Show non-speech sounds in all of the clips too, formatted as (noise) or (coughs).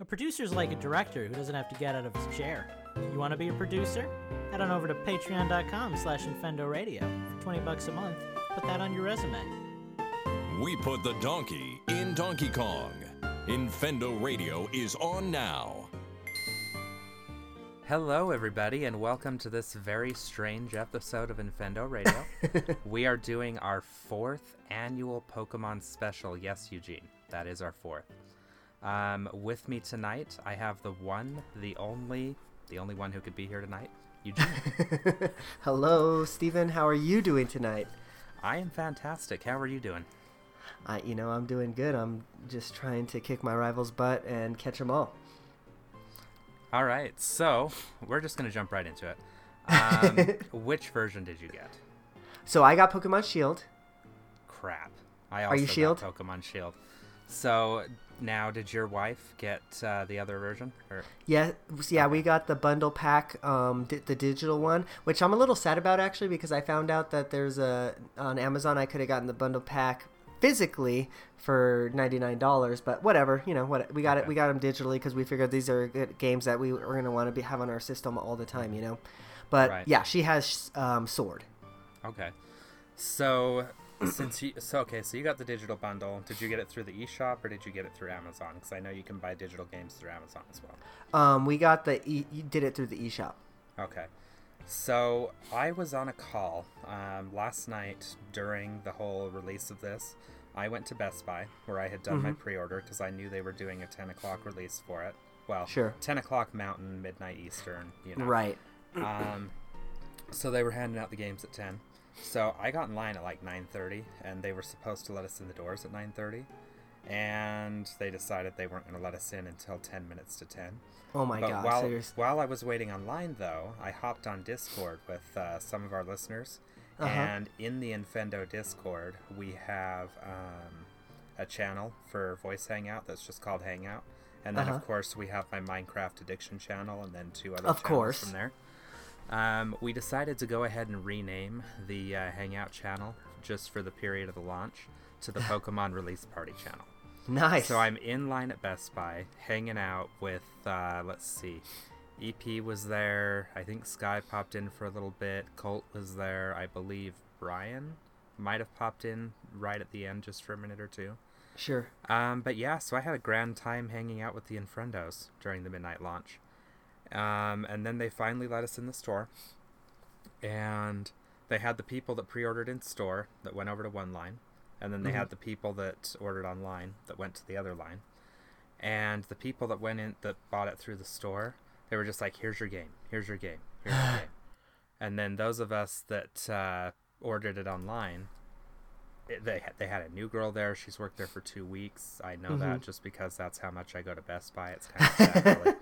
A producer's like a director who doesn't have to get out of his chair. You want to be a producer? Head on over to patreon.com slash infendoradio for 20 bucks a month. Put that on your resume. We put the donkey in Donkey Kong. Infendo Radio is on now. Hello, everybody, and welcome to this very strange episode of Infendo Radio. (laughs) we are doing our fourth annual Pokemon special. Yes, Eugene, that is our fourth. Um, with me tonight, I have the one, the only, the only one who could be here tonight, Eugene. (laughs) Hello, Stephen. How are you doing tonight? I am fantastic. How are you doing? I, you know, I'm doing good. I'm just trying to kick my rival's butt and catch them all. All right, so we're just gonna jump right into it. Um, (laughs) which version did you get? So I got Pokemon Shield. Crap. I also Are you got Shield? Pokemon Shield. So now, did your wife get uh, the other version? Or Yeah, yeah, we got the bundle pack, um, di- the digital one, which I'm a little sad about actually because I found out that there's a on Amazon I could have gotten the bundle pack physically for ninety nine dollars, but whatever, you know what we got it, we got them digitally because we figured these are games that we are gonna want to be have on our system all the time, you know. But Right. yeah, she has um, Sword. Okay. So since you so okay, so you got the digital bundle. Did you get it through the eShop or did you get it through Amazon? Because I know you can buy digital games through Amazon as well. Um, we got the e- you did it through the eShop. Okay. So I was on a call um, last night during the whole release of this. I went to Best Buy where I had done my pre-order because I knew they were doing a 10 o'clock release for it. Well, Sure. 10 o'clock Mountain, midnight Eastern. You know. Right. Um, so they were handing out the games at 10. So I got in line at like 9:30, and they were supposed to let us in the doors at 9:30, and they decided they weren't going to let us in until 10 minutes to 10. Oh my but god. while so while I was waiting online, though, I hopped on Discord with uh, some of our listeners, Uh-huh. and in the Infendo Discord, we have um, a channel for voice hangout that's just called Hangout, and then Uh-huh. of course we have my Minecraft addiction channel, and then two other Of channels course. from there. Um, we decided to go ahead and rename the uh, Hangout channel just for the period of the launch to the (laughs) Pokemon Release Party channel. nice. So I'm in line at Best Buy, hanging out with, uh, let's see, EP was there. I think Sky popped in for a little bit. Colt was there. I believe Brian might have popped in right at the end just for a minute or two. sure. Um, but yeah, so I had a grand time hanging out with the Infrendos during the midnight launch. Um, and then they finally let us in the store. And they had the people that pre ordered in store that went over to one line. And then they had the people that ordered online that went to the other line. And the people that went in that bought it through the store, they were just like, here's your game, here's your game, here's your (sighs) game. And then those of us that uh, ordered it online, it- they had- they had a new girl there. She's worked there for two weeks. I know that just because that's how much I go to Best Buy. It's kind of sad, (laughs) really.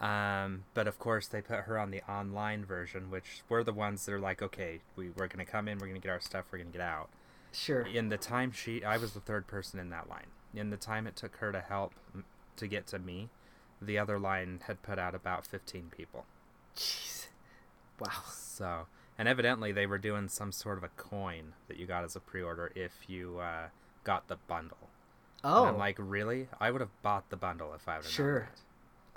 Um, but of course, they put her on the online version, which we're the ones that are like, okay, we, we're gonna come in, we're gonna get our stuff, we're gonna get out. Sure. In the time she, I was the third person in that line. In the time it took her to help to get to me, the other line had put out about 15 people. Jeez. Wow. So, and evidently they were doing some sort of a coin that you got as a pre-order if you uh, got the bundle. Oh. And I'm like, really? I would have bought the bundle if I would have Sure.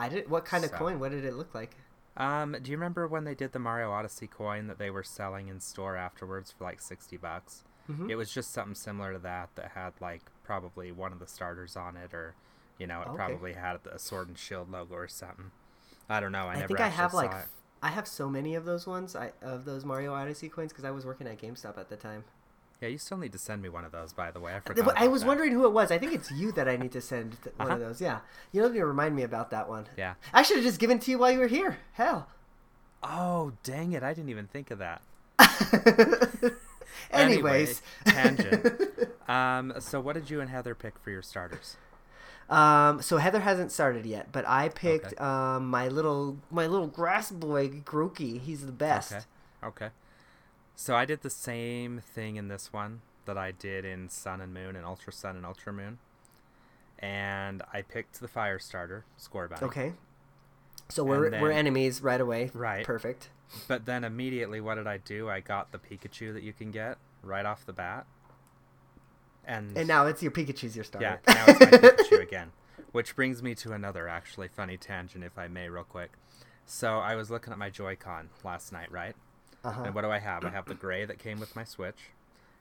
I did. What kind of coin? What did it look like? Um, do you remember when they did the Mario Odyssey coin that they were selling in store afterwards for like 60 bucks? Mhm. It was just something similar to that that had like probably one of the starters on it or you know, it Okay. probably had a sword and shield logo or something. I don't know. I, I, never I think I have like it. I have so many of those ones. I of those Mario Odyssey coins because I was working at GameStop at the time. Yeah, you still need to send me one of those, by the way. I I forgot. I about was that. wondering who it was. I think it's you that I need to send th- one of Uh-huh. those. Yeah, you don't need to remind me about that one. Yeah. I should have just given it to you while you were here. Hell. Oh, dang it! I didn't even think of that. (laughs) Anyways, Anyway, tangent. um, so what did you and Heather pick for your starters? um, so Heather hasn't started yet, but I picked um my little my little grass boy Grookey. He's the best. Okay. Okay. So I did the same thing in this one that I did in Sun and Moon and Ultra Sun and Ultra Moon. And I picked the fire starter, Scorbunny. Okay. So we're And we're enemies right away. Right. Perfect. But then immediately, what did I do? I got the Pikachu that you can get right off the bat. And, And now it's your Pikachu's your starter. yeah, now it's my (laughs) Pikachu again. Which brings me to another actually funny tangent, if I may, real quick. So I was looking at my Joy-Con last night, right? Uh-huh. And what do I have? I have the (clears throat) gray that came with my Switch,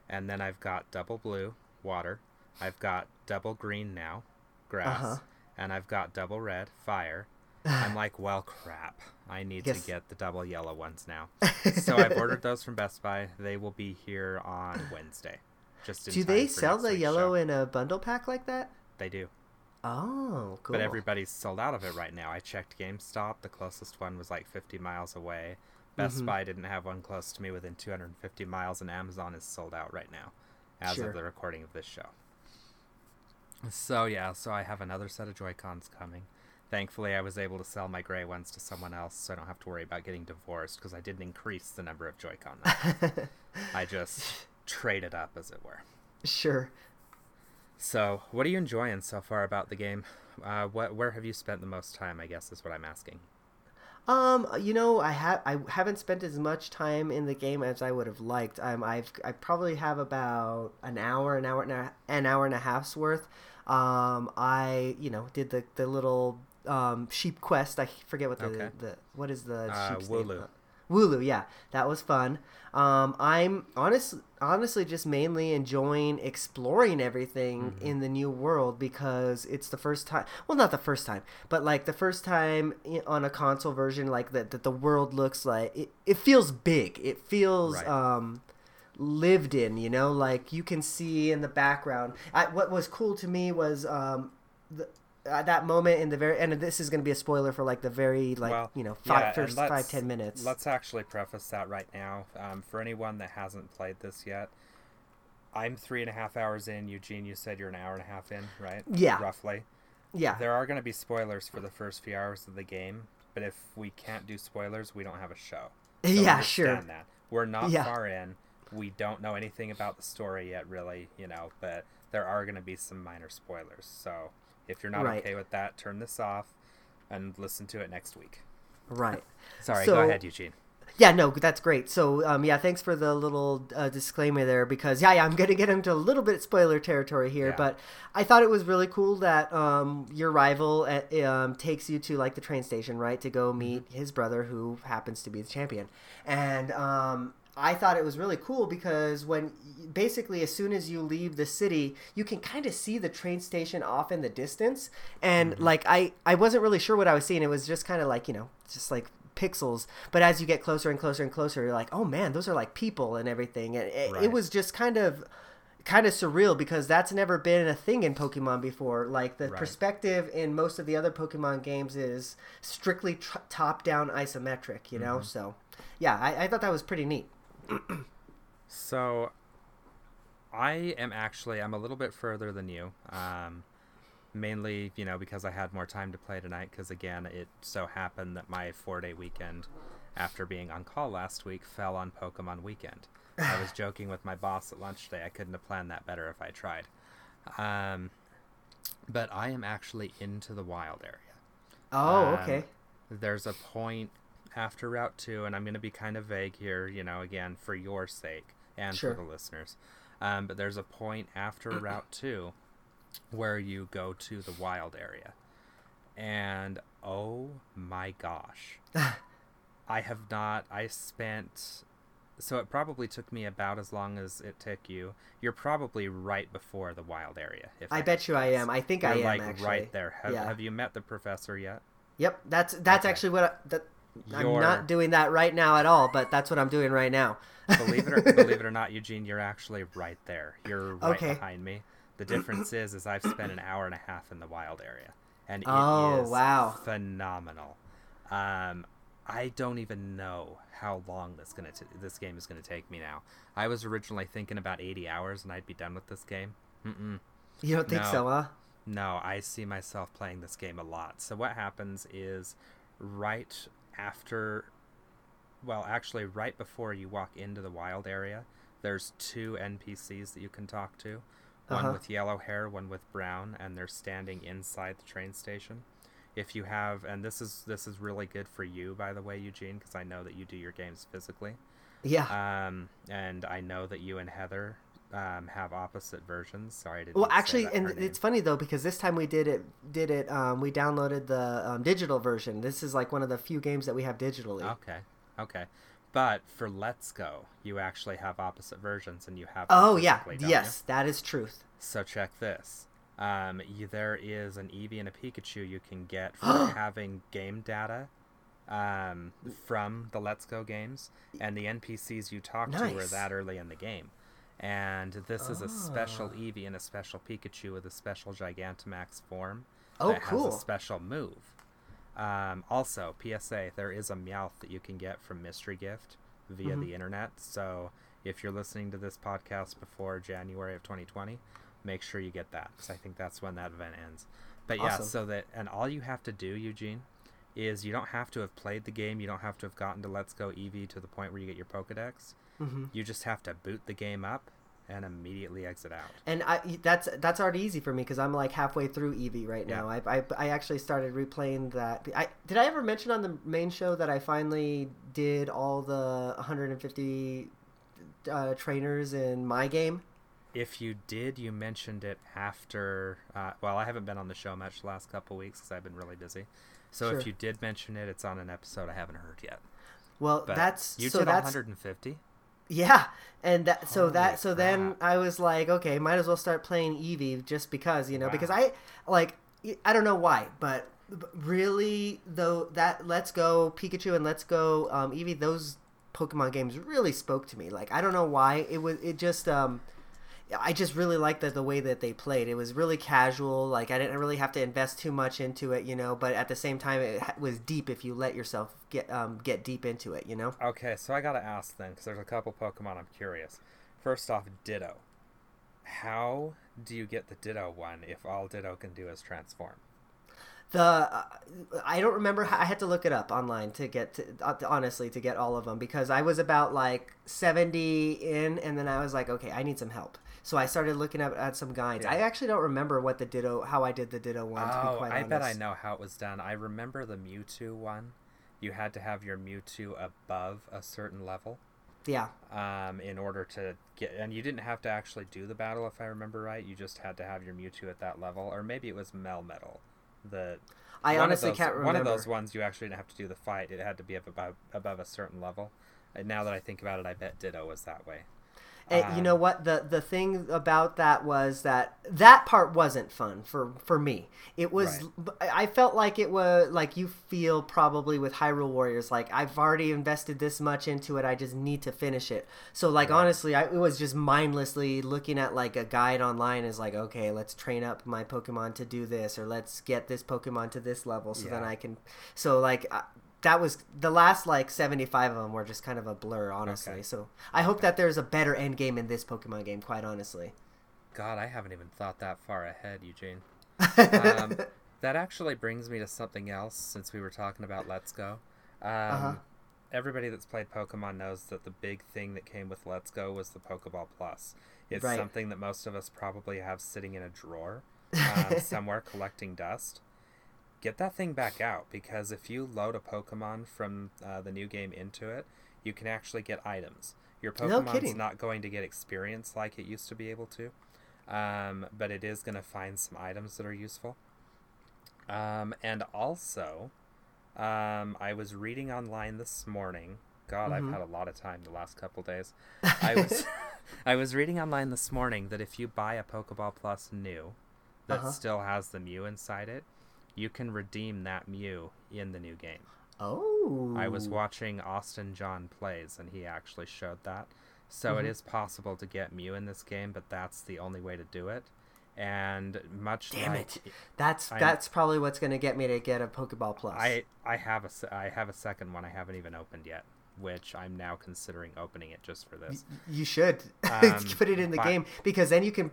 and then I've got double blue, water. I've got double green now, grass, Uh-huh. and I've got double red, fire. I'm (laughs) like, well, crap. I need Yes. to get the double yellow ones now. (laughs) so I've ordered those from Best Buy. They will be here on Wednesday. Just in Do they sell the yellow show. in a bundle pack like that? They do. Oh, cool. But everybody's sold out of it right now. I checked GameStop. The closest one was like 50 miles away. Best Mm-hmm. Buy didn't have one close to me within 250 miles, and Amazon is sold out right now as Sure. of the recording of this show. So, yeah, so I have another set of Joy-Cons coming. Thankfully, I was able to sell my gray ones to someone else, so I don't have to worry about getting divorced because I didn't increase the number of Joy-Con. numbers. (laughs) I just traded up, as it were. Sure. So, what are you enjoying so far about the game? Uh, what, where have you spent the most time? I guess is what I'm asking. Um, you know, I have I haven't spent as much time in the game as I would have liked. Um, I've I probably have about an hour, an hour and a, an hour and a half's worth. Um, I you know did the the little um sheep quest. I forget what the Okay. the what is the Uh, sheep's name? Wooloo. Yeah, that was fun. Um, I'm honest, honestly just mainly enjoying exploring everything Mm-hmm. in the new world because it's the first time. Well, not the first time, but like the first time on a console version, like that, that the world looks like it. It feels big. It feels Right. um, lived in. You know, like you can see in the background. I, what was cool to me was um, the. At that moment in the very and this is going to be a spoiler for like the very like well, you know five and first five ten minutes. Let's actually preface that right now. Um, for anyone that hasn't played this yet, I'm three and a half hours in. Eugene, you said you're an hour and a half in, right? Yeah. Roughly. yeah, There are going to be spoilers for the first few hours of the game, but if we can't do spoilers, we don't have a show. (laughs) So yeah, sure. That. We're not Yeah. far in. We don't know anything about the story yet, really, you know, but there are going to be some minor spoilers. So if you're not Right. okay with that, turn this off and listen to it next week. Right. (laughs) Sorry, So- go ahead, Eugene. Yeah, no, that's great. So, um, yeah, thanks for the little uh, disclaimer there because, yeah, yeah, I'm going to get into a little bit of spoiler territory here, Yeah. but I thought it was really cool that um, your rival at, um, takes you to, like, the train station, right, to go meet his brother who happens to be the champion. And um, I thought it was really cool because when basically as soon as you leave the city, you can kind of see the train station off in the distance. And, like, I, I wasn't really sure what I was seeing. It was just kind of like, you know, just like pixels but as you get closer and closer and closer you're like oh man those are like people and everything and it, Right. it was just kind of kind of surreal because that's never been a thing in pokemon before like the Right. perspective in most of the other pokemon games is strictly tr- top down isometric you know Mm-hmm. so yeah I, I thought that was pretty neat (clears throat) So, I am actually I'm a little bit further than you. Um, mainly, you know, because I had more time to play tonight. Because again, it so happened that my four-day weekend, after being on call last week, fell on Pokemon weekend. I was (laughs) joking with my boss at lunch today. I couldn't have planned that better if I tried. Um, but I am actually into the wild area. oh Um, okay There's a point after Route 2, and I'm going to be kind of vague here, you know, again, for your sake and Sure. for the listeners. Um, but there's a point after (clears throat) Route 2 where you go to the wild area. And oh my gosh. (laughs) I have not, I spent. So it probably took me about as long as it took you. You're probably right before the wild area. If i had bet to you i am i think You're i am like actually right there. Have, yeah. have you met the professor yet? yep that's that's Okay. actually what I, that i'm not doing that right now at all but that's what i'm doing right now believe it or (laughs) believe it or not, Eugene, you're actually right there. You're right Okay. behind me. The difference is, is I've spent an hour and a half in the wild area, and it Oh, is wow. phenomenal. Um, I don't even know how long this gonna t- this game is gonna take me now. I was originally thinking about 80 hours, and I'd be done with this game. Mm-mm. you don't think No. so huh No, I see myself playing this game a lot. So what happens is right after well, actually right before you walk into the wild area, there's two NPCs that you can talk to. One Uh-huh. with yellow hair, one with brown, and they're standing inside the train station. If you have and this is this is really good for you by the way, Eugene, because I know that you do your games physically. yeah Um, and I know that you and Heather um, have opposite versions. Sorry, I didn't. Well, actually, and it's funny though because this time we did it. Did it? Um, we downloaded the um, digital version. This is like one of the few games that we have digitally. Okay, okay, but for Let's Go, you actually have opposite versions, and you have. Oh yeah, don't you? yes, that is truth. So check this. Um, you, there is an Eevee and a Pikachu you can get (gasps) for having game data um, from the Let's Go games, and the NPCs you talk to are that early in the game. And this is a special Ah. Eevee and a special Pikachu with a special Gigantamax form Oh, that cool. has a special move. Um, also, PSA, there is a Meowth that you can get from Mystery Gift via Mm-hmm. the internet. So if you're listening to this podcast before January of 2020, make sure you get that because I think that's when that event ends. But yeah, Awesome. so that and all you have to do, Eugene, is you don't have to have played the game. You don't have to have gotten to Let's Go Eevee to the point where you get your Pokedex. Hmm You just have to boot the game up and immediately exit out. And I that's that's already easy for me because I'm like halfway through Eevee right Yeah. now. I, I I actually started replaying that. I did I ever mention on the main show that I finally did all the 150 uh, trainers in my game. If you did, you mentioned it after. Uh, well, I haven't been on the show much the last couple weeks because I've been really busy. So Sure. if you did mention it, it's on an episode I haven't heard yet. Well, But that's you so did that's 150. Yeah, and that so Holy that so then. I was like, okay, might as well start playing Eevee just because you know because I like I don't know why, but but really though that Let's Go Pikachu and Let's Go um, Eevee those Pokemon games really spoke to me. Like I don't know why it was it just um I just really liked the, the way that they played. It was really casual. Like I didn't really have to invest too much into it, you know. But at the same time, it was deep if you let yourself get um, get deep into it, you know. Okay, so I gotta ask then, because there's a couple Pokemon I'm curious. First off, Ditto. How do you get the Ditto one if all Ditto can do is transform? The uh, I don't remember. How, I had to look it up online to get to uh, honestly to get all of them because I was about like seventy in, and then I was like, okay, I need some help. So I started looking up at some guides. Yeah. I actually don't remember what the Ditto, how I did the Ditto one. to be Oh, I honest. bet I know how it was done. I remember the Mewtwo one. You had to have your Mewtwo above a certain level. Yeah, um, in order to get, and you didn't have to actually do the battle if I remember right. You just had to have your Mewtwo at that level, or maybe it was Melmetal. The I honestly those- can't remember. One of those ones you actually didn't have to do the fight; it had to be above above a certain level. And now that I think about it, I bet Ditto was that way. And you know Um, what the the thing about that was that that part wasn't fun for for me. It was I felt like it was like you feel probably with Hyrule Warriors like I've already invested this much into it. I just need to finish it. So like honestly, I, it was just mindlessly looking at like a guide online is like okay, let's train up my Pokemon to do this or let's get this Pokemon to this level so then I can. So like. I, that was the last like 75 of them were just kind of a blur honestly Okay. so i hope that there's a better end game in this pokemon game quite honestly God, I haven't even thought that far ahead, Eugene. (laughs) um, that actually brings me to something else since we were talking about Let's Go. Um, Uh-huh. Everybody that's played Pokemon knows that the big thing that came with Let's Go was the Pokeball Plus. It's Right. something that most of us probably have sitting in a drawer (laughs) um, somewhere collecting dust. Get that thing back out because if you load a Pokemon from uh, the new game into it, you can actually get items. Your No Pokemon's kidding. not going to get experience like it used to be able to um, but it is going to find some items that are useful. Um, and also, um, I was reading online this morning. God, Mhm. I've had a lot of time the last couple days. I was, (laughs) (laughs) I was reading online this morning that if you buy a Pokeball Plus new, that Uh-huh. still has the Mew inside it, you can redeem that Mew in the new game. oh I was watching Austin John plays, and he actually showed that. So it Mhm. is possible to get Mew in this game, but that's the only way to do it. And much Damn like it. that's I'm- that's probably what's going to get me to get a pokeball plus I, I have a I have a second one I haven't even opened yet, which I'm now considering opening it just for this. you should (laughs) Um, put it in the but- game because then you can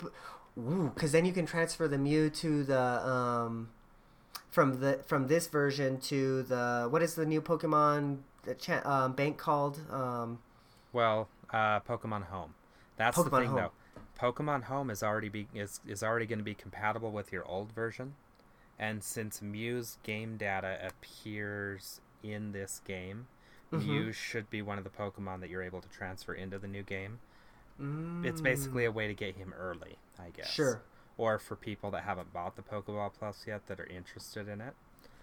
ooh because then you can transfer the mew to the um from the from this version to the what is the new pokemon cha- um, bank called um Well, uh, Pokemon Home. That's the thing, Home. though. Pokemon Home is already be is is already going to be compatible with your old version, and since Mew's game data appears in this game, Mhm. Mew should be one of the Pokemon that you're able to transfer into the new game. it's basically a way to get him early, I guess. Sure. Or for people that haven't bought the Pokeball Plus yet that are interested in it.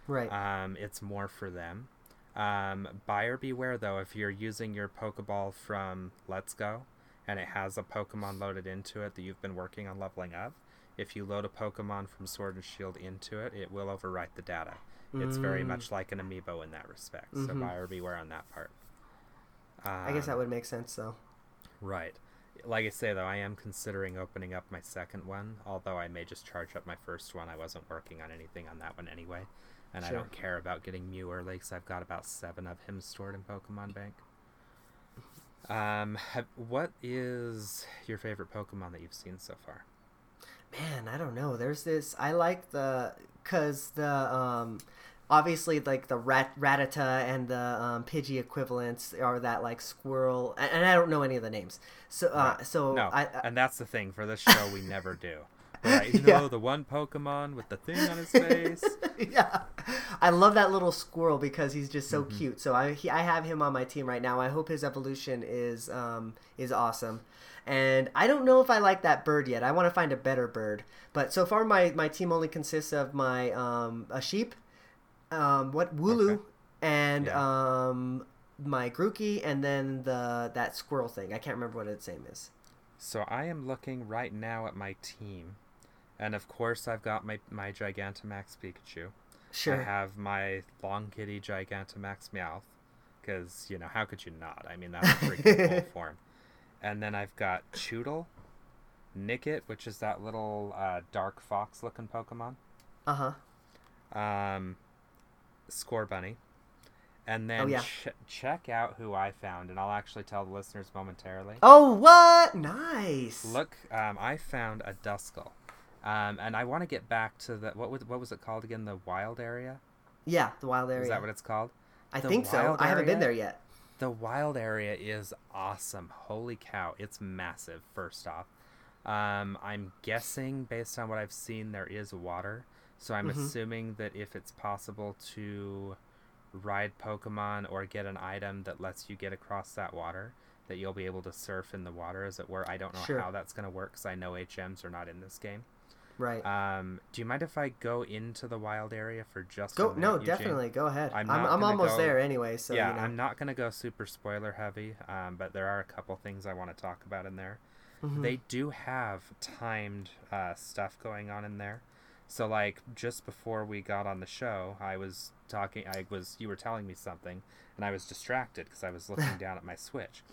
Right. Um, it's more for them. Um, buyer beware though, if you're using your Pokeball from Let's Go and it has a Pokemon loaded into it that you've been working on leveling up, if you load a Pokemon from Sword and Shield into it, it will overwrite the data. It's very Mm. much like an amiibo in that respect. So Mhm. buyer beware on that part. I guess that Um, would make sense though. Right. Like I say though, I am considering opening up my second one, although I may just charge up my first one. I wasn't working on anything on that one anyway, and I don't care about getting Mew early because I've got about seven of him stored in Pokemon Bank. Um, have, what is your favorite Pokemon that you've seen so far? Man, I don't know. There's this. I like the because the um obviously like the rat Rattata and the um, Pidgey equivalents are that like squirrel and, and I don't know any of the names. So uh, Right. so no, I, I and that's the thing for this show we never do. (laughs) Right? You Yeah. know the one Pokemon with the thing on his face. (laughs) yeah, I love that little squirrel because he's just so Mm-hmm. cute. So I he, I have him on my team right now. I hope his evolution is um is awesome. And I don't know if I like that bird yet. I want to find a better bird. But so far my my team only consists of my um a sheep, um what Wooloo, Okay. and Yeah. um my Grookey, and then the that squirrel thing. I can't remember what its name is. So I am looking right now at my team, and of course I've got my my Gigantamax Pikachu. Sure. I have my Long Kitty Gigantamax Meowth, because you know how could you not? I mean that's a freaking (laughs) cool form. And then I've got Chewtle, Nickit, which is that little uh, dark fox looking Pokemon, Uh huh. um, Scorbunny, and then Oh, yeah. ch- check out who I found, and I'll actually tell the listeners momentarily. Oh what? Nice. Look, um, I found a Duskull, um, and I want to get back to the what was what was it called again? The wild area. Yeah, the wild area. Is that what it's called? I the think so. wild I haven't been there yet. The wild area is awesome. Holy cow, it's massive. First off, um, I'm guessing based on what I've seen, there is water. So I'm Mhm. assuming that if it's possible to ride Pokemon or get an item that lets you get across that water, that you'll be able to surf in the water, as it were. I don't know Sure. how that's going to work because I know HMs are not in this game. Right. Um, do you mind if I go into the wild area for just Go minute, no, definitely go ahead. I'm I'm I'm, almost go- there anyway, so yeah, you know. I'm not going to go super spoiler heavy, um, but there are a couple things I want to talk about in there. Mhm. They do have timed uh, stuff going on in there. So, like, just before we got on the show, I was talking, I was, you were telling me something, and I was distracted because I was looking (laughs) down at my Switch.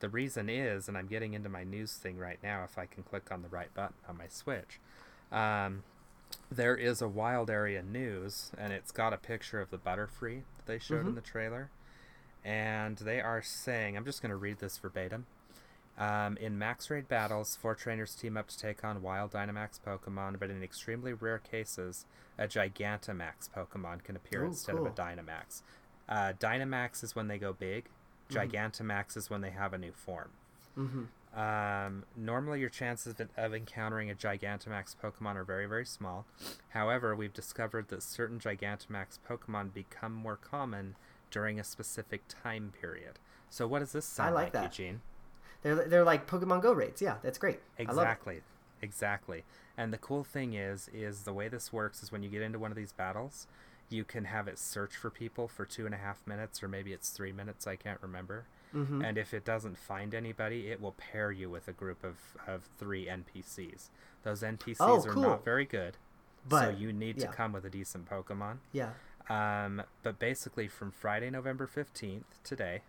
The reason is, and I'm getting into my news thing right now, if I can click on the right button on my Switch. Um, there is a wild area news, and it's got a picture of the Butterfree that they showed in Mhm. the trailer. And they are saying, I'm just going to read this verbatim. Um, in max raid battles, four trainers team up to take on wild Dynamax Pokemon, but in extremely rare cases, a Gigantamax Pokemon can appear Ooh, instead of a. Dynamax. Uh, Dynamax is when they go big. Mhm. Gigantamax is when they have a new form. Mhm. Um, normally, your chances of, of encountering a Gigantamax Pokemon are very, very small. However, we've discovered that certain Gigantamax Pokemon become more common during a specific time period. So, what does this sound like that. Eugene? They're they're like Pokemon Go raids. Yeah, that's great. I love it. Exactly. Exactly. And the cool thing is is the way this works is when you get into one of these battles, you can have it search for people for two and a half minutes or maybe it's three minutes, I can't remember. Mhm. And if it doesn't find anybody, it will pair you with a group of, of three NPCs. Those NPCs Oh, are cool. not very good. so you need yeah. to come with a decent Pokemon. Yeah. Um, but basically, from Friday, November 15th, today,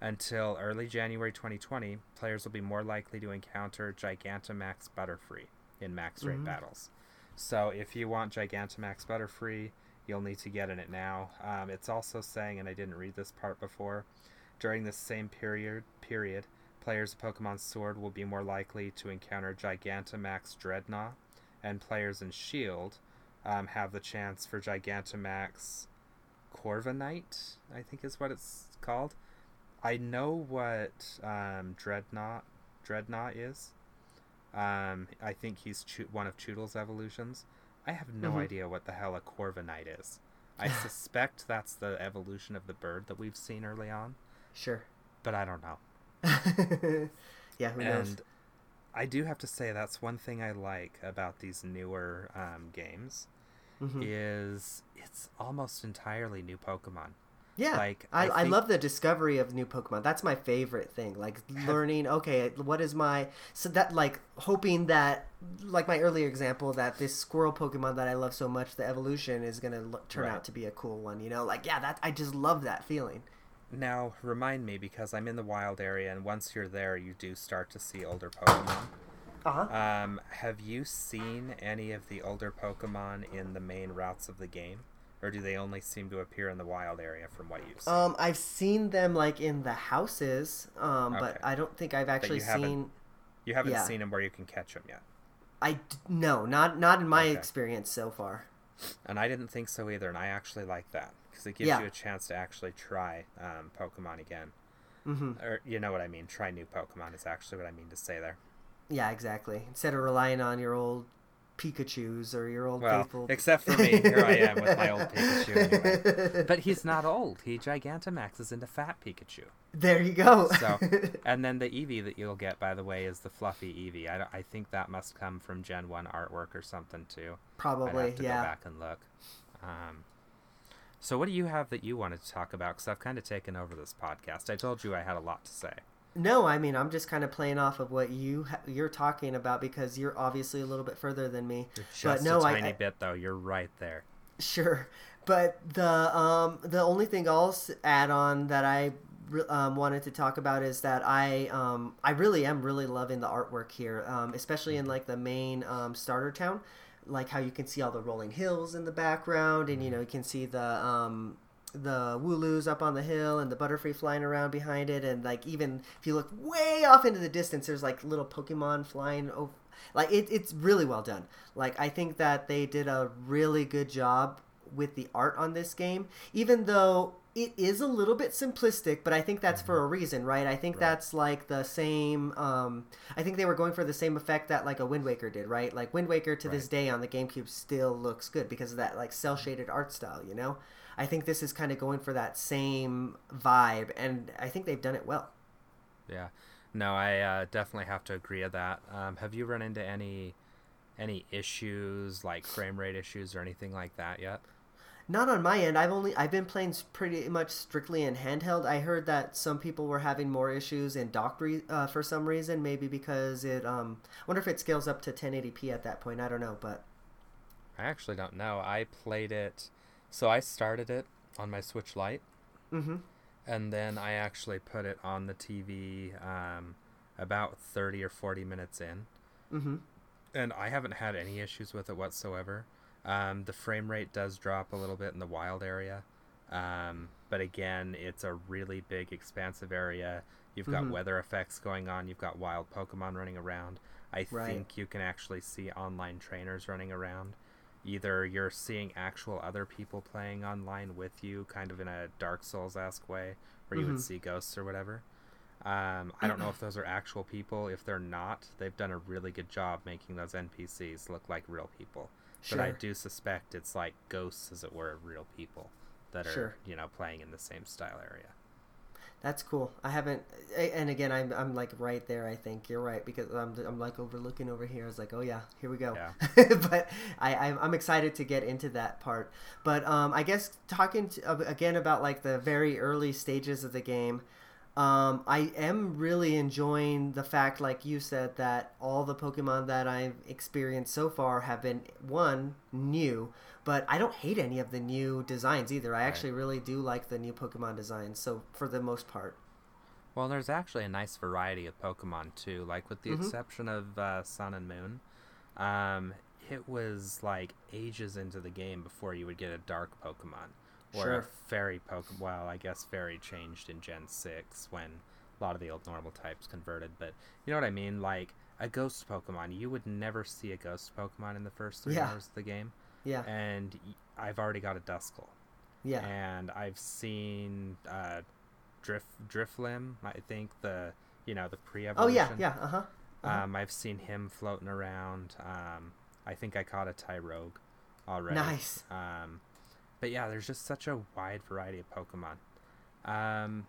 until early January 2020, players will be more likely to encounter Gigantamax Butterfree in max raid Mhm. battles. So if you want Gigantamax Butterfree, you'll need to get in it now. Um, it's also saying, and I didn't read this part before, during this same period, period, players of Pokemon Sword will be more likely to encounter Gigantamax Drednaw, and players in Shield um, have the chance for Gigantamax Corviknight, I think is what it's called. I know what um, Drednaw Drednaw is. Um, I think he's Chu- one of Chewtle's evolutions. I have no Mhm. idea what the hell a Corviknight is. I (laughs) suspect that's the evolution of the bird that we've seen early on, Sure. but I don't know. (laughs) Yeah, who knows? and I do have to say that's one thing I like about these newer um, games Mhm. is it's almost entirely new Pokemon. Yeah, Like, I, I I, love the discovery of new Pokemon. That's my favorite thing. Like (laughs) learning, okay, what is my so that like hoping that like my earlier example that this squirrel Pokemon that I love so much, the evolution is gonna l- turn Right. out to be a cool one. You know, like yeah, that I just love that feeling. Now, remind me because I'm in the wild area, and once you're there, you do start to see older Pokemon. Uh huh. Um, have you seen any of the older Pokemon in the main routes of the game, or do they only seem to appear in the wild area from what you've seen? Um, I've seen them like in the houses, um, but I don't think I've actually you seen. you haven't yeah. seen them where you can catch them yet, I no, not not in my Okay. experience so far. and I didn't think so either, and I actually like that because it gives Yeah. you a chance to actually try um, Pokemon again, hmm or you know what I mean. Try new Pokemon is actually what I mean to say there. Yeah, exactly. Instead of relying on your old Pikachu's or your old Well, faithful. except for me, here I am with my old Pikachu anyway. (laughs) But he's not old. He Gigantamaxes into Fat Pikachu. There you go. So, (laughs) and then the Eevee that you'll get, by the way, is the fluffy Eevee. I, I think that must come from Gen One artwork or something too. Probably. I'd have to yeah. go back and look. Um, so, what do you have that you wanted to talk about? Because I've kind of taken over this podcast. I told you I had a lot to say. No, I mean I'm just kind of playing off of what you ha- you're talking about because you're obviously a little bit further than me. Just but no, a I- tiny I, bit, though. You're right there. Sure, but the um the only thing I'll add on that I um, wanted to talk about is that I um I really am really loving the artwork here, um, especially in like the main um, starter town, like how you can see all the rolling hills in the background, and you know you can see the um the Wooloos up on the hill and the Butterfree flying around behind it, and like even if you look way off into the distance, there's like little Pokemon flying over. Like it, it's really well done. Like I think that they did a really good job with the art on this game, even though it is a little bit simplistic. But I think that's for a reason, right? I think that's like the same. Um, I think they were going for the same effect that like a Wind Waker did, right? Like Wind Waker to this day on the GameCube still looks good because of that like cell shaded art style, you know. I think this is kind of going for that same vibe, and I think they've done it well. Yeah. No, I uh, definitely have to agree with that. Um, have you run into any any issues like frame rate issues or anything like that yet? Not on my end. I've only I've been playing pretty much strictly in handheld. I heard that some people were having more issues in docked re- uh, for some reason. Maybe because it. Um, I wonder if it scales up to 1080p at that point. I don't know, but I actually don't know. I played it, so I started it on my Switch Lite, mm-hmm. and then I actually put it on the TV um, about 30 or 40 minutes in, Mm-hmm. and I haven't had any issues with it whatsoever. Um, the frame rate does drop a little bit in the wild area, um, but again, it's a really big, expansive area. You've got Mhm. weather effects going on. You've got wild Pokemon running around. I Right. think you can actually see online trainers running around. Either you're seeing actual other people playing online with you, kind of in a Dark Souls esque way, where you Mhm. would see ghosts or whatever. Um, I don't know if those are actual people. If they're not, they've done a really good job making those NPCs look like real people. Sure. But I do suspect it's like ghosts, as it were, of real people that are, Sure. you know, playing in the same style area. That's cool. I haven't, and again, I'm, I'm like right there. I think you're right because I'm, I'm like overlooking over here. I was like, oh yeah, here we go. Yeah. (laughs) but I, I'm, I'm excited to get into that part. But um, I guess talking to, again about like the very early stages of the game, um, I am really enjoying the fact, like you said, that all the Pokemon that I've experienced so far have been one new, but I don't hate any of the new designs either. I actually really do like the new Pokemon designs. So for the most part. Well, there's actually a nice variety of Pokemon too. Like with the Mhm. exception of uh, Sun and Moon, um, it was like ages into the game before you would get a Dark Pokemon or a Fairy Pokemon. Well, I guess Fairy changed in Gen Six when a lot of the old normal types converted. But you know what I mean? Like a Ghost Pokemon, you would never see a Ghost Pokemon in the first three Yeah. hours of the game, Yeah. and I've already got a Duskull Yeah. and I've seen uh, Drift Drifblim. I think the you know the pre-evolution. Oh yeah. Yeah. Uh huh. uh-huh. Um, I've seen him floating around. Um, I think I caught a Tyrogue already. Nice. Um, but yeah, there's just such a wide variety of Pokemon. Um,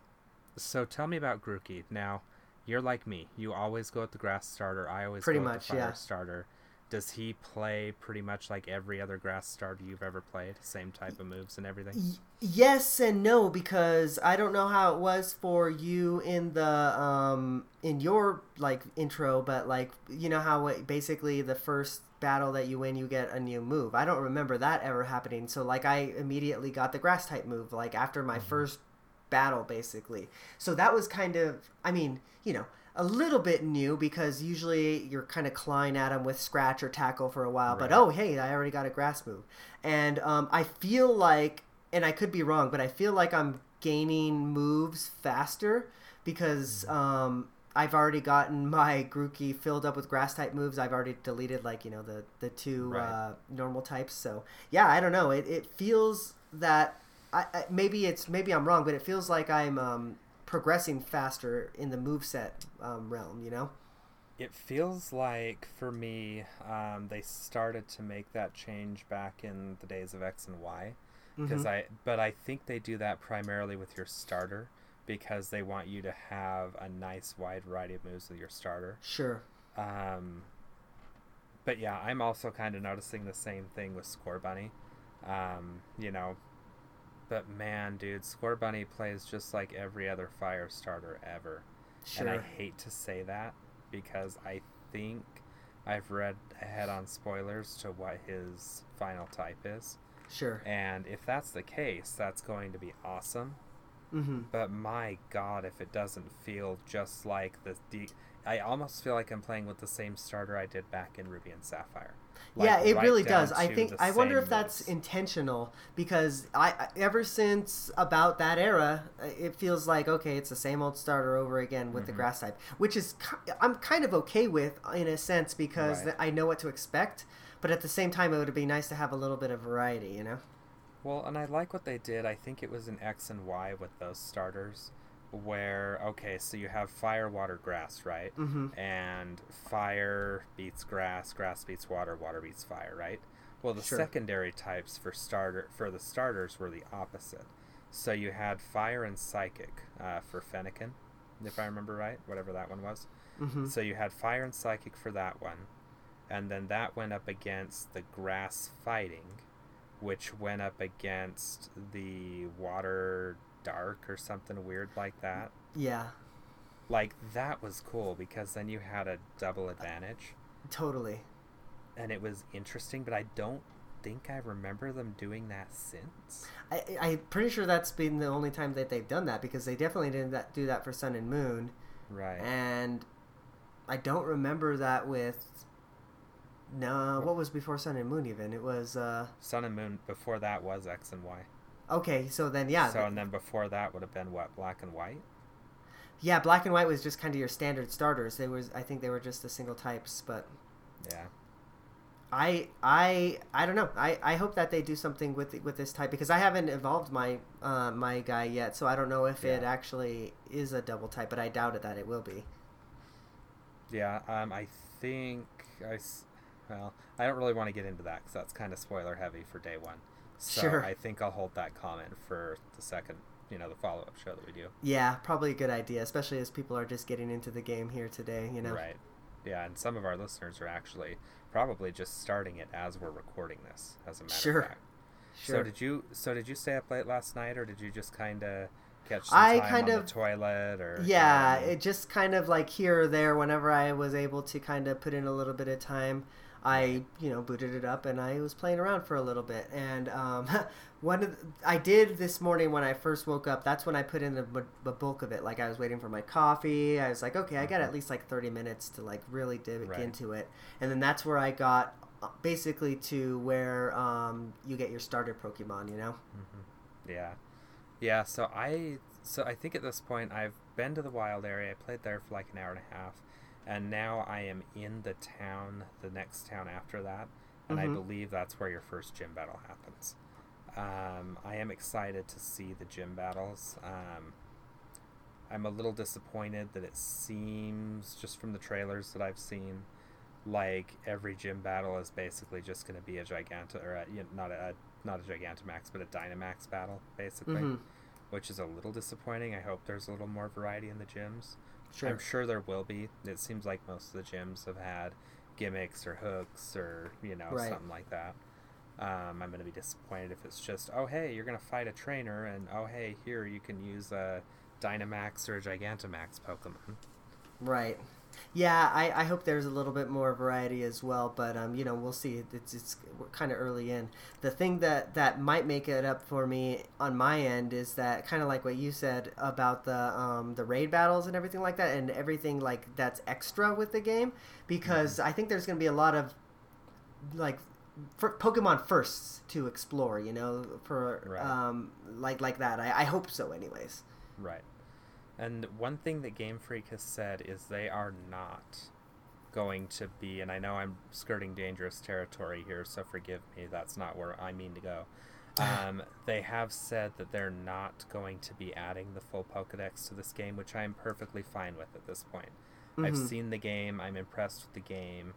so tell me about Grookey. Now, you're like me. You always go with the grass starter. I always Pretty go with much, the fire yeah. starter. Does he play pretty much like every other grass starter you've ever played? Same type of moves and everything? Yes and no because I don't know how it was for you in the um in your like intro, but like you know how it, basically the first battle that you win you get a new move. I don't remember that ever happening. So like I immediately got the grass type move like after my first battle basically. So that was kind of I mean, you know, a little bit new because usually you're kind of clawing at them with scratch or tackle for a while. But oh, hey, I already got a grass move, and um, I feel like, and I could be wrong, but I feel like I'm gaining moves faster because um, I've already gotten my Grookey filled up with grass type moves. I've already deleted like you know the the two Right. uh, normal types. So yeah, I don't know. It it feels that I, I maybe it's maybe I'm wrong, but it feels like I'm um, progressing faster in the moveset um, realm. You know. It feels like for me, um, they started to make that change back in the days of X and Y, because I. But I think they do that primarily with your starter, because they want you to have a nice wide variety of moves with your starter. Sure. Um, but yeah, I'm also kind of noticing the same thing with Scorbunny. Um, you know, but man, dude, Scorbunny plays just like every other fire starter ever. Sure. And I hate to say that because I think I've read ahead on spoilers to what his final type is. Sure. And if that's the case, that's going to be awesome. Mm-hmm. But my god, if it doesn't feel just like the. the I almost feel like I'm playing with the same starter I did back in Ruby and Sapphire. yeah, it right really does. I think I wonder if that's moves. intentional because I ever since about that era, uh, it feels like okay, it's the same old starter over again with the Mm-hmm. grass type, which is I'm kind of okay with in a sense because Right. I know what to expect. But at the same time, it would be nice to have a little bit of variety, you know. Well, and I like what they did. I think it was in X and Y with those starters, where okay, so you have fire, water, grass, right? Mhm. And fire beats grass, grass beats water, water beats fire, right? Well, the Sure. secondary types for starter for the starters were the opposite. So you had fire and psychic uh, for Fennekin, if I remember right, whatever that one was. Mm-hmm. So you had fire and psychic for that one, and then that went up against the grass fighting, which went up against the water dark or something weird like that. Yeah, Like that was cool because then you had a double advantage, totally. and it was interesting. But I don't think I remember them doing that since. I, I'm pretty sure that's been the only time that they've done that because they definitely didn't that, do that for Sun and Moon. Right. and I don't remember that with. No, what was before Sun and Moon? Even it was. uh Sun and Moon. Before that was X and Y. Okay, so then yeah, So and then before that would have been what Black and White. yeah, Black and White was just kind of your standard starters. They was I think they were just the single types, but Yeah. I I I don't know. I, I hope that they do something with with this type because I haven't evolved my uh, my guy yet, so I don't know if it actually is a double type, but I doubt it that it will be. Yeah, um, I think I, well, I don't really want to get into that because that's kind of spoiler heavy for day one. So Sure. I think I'll hold that comment for the second, you know, the follow up show that we do. Yeah, probably a good idea, especially as people are just getting into the game here today. You know, Right. Yeah, and some of our listeners are actually probably just starting it as we're recording this, as a matter Sure. of fact. Sure. So did you? So did you stay up late last night, or did you just kind of catch some I time kind on of- the toilet, or Yeah, um, it just kind of like here or there whenever I was able to kind of put in a little bit of time. I, you know, booted it up and I was playing around for a little bit. And um, (laughs) one of the, I did this morning when I first woke up. That's when I put in the, the bulk of it. Like I was waiting for my coffee. I was like, okay, I got at least like thirty minutes to like really dig Right. into it. And then that's where I got uh, basically to where um, you get your starter Pokemon. You know. Yeah, yeah. So I, so I think at this point I've been to the wild area. I played there for like an hour and a half, and now I am in the town, the next town after that, and I Mhm. believe that's where your first gym battle happens. Um, I am excited to see the gym battles. Um, I'm a little disappointed that it seems, just from the trailers that I've seen, like every gym battle is basically just going to be a Giganta or a, you know, not a not a Gigantamax, but a Dynamax battle, basically, Mhm. which is a little disappointing. I hope there's a little more variety in the gyms. Sure. I'm sure there will be. It seems like most of the gyms have had gimmicks or hooks or you know Right. something like that. Um, I'm gonna be disappointed if it's just oh hey you're gonna fight a trainer and oh hey here you can use a Dynamax or a Gigantamax Pokemon. Right. Yeah, I, I hope there's a little bit more variety as well, but um, you know, we'll see. It's it's kind of early in. The thing that that might make it up for me on my end is that kind of like what you said about the um the raid battles and everything like that, and everything like that's extra with the game, because I think there's going to be a lot of like Pokemon firsts to explore. You know, for Right. um like like that. I, I hope so, anyways. Right. And one thing that Game Freak has said is they are not going to be, and I know I'm skirting dangerous territory here, so forgive me, that's not where I mean to go. (laughs) Um, they have said that they're not going to be adding the full Pokedex to this game, which I'm perfectly fine with at this point. I've Mhm. seen the game, I'm impressed with the game.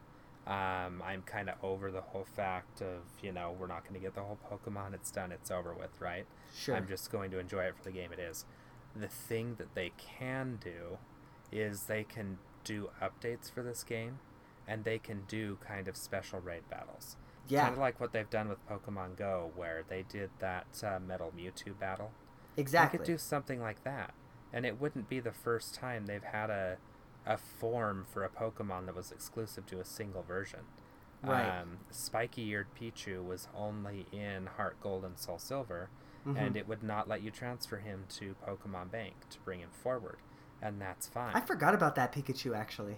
Um, I'm kind of over the whole fact of, you know, we're not going to get the whole Pokemon, it's done, it's over with, right? Sure. I'm just going to enjoy it for the game it is. The thing that they can do is they can do updates for this game and they can do kind of special raid battles. yeah. Kind of like what they've done with Pokemon Go, where they did that uh, Metal Mewtwo battle. exactly. They could do something like that. And it wouldn't be the first time they've had a, a form for a Pokemon that was exclusive to a single version. Right. Um, spiky eared Pichu was only in Heart Gold and Soul Silver, Mhm. and it would not let you transfer him to Pokemon Bank to bring him forward. And that's fine. I forgot about that Pikachu actually.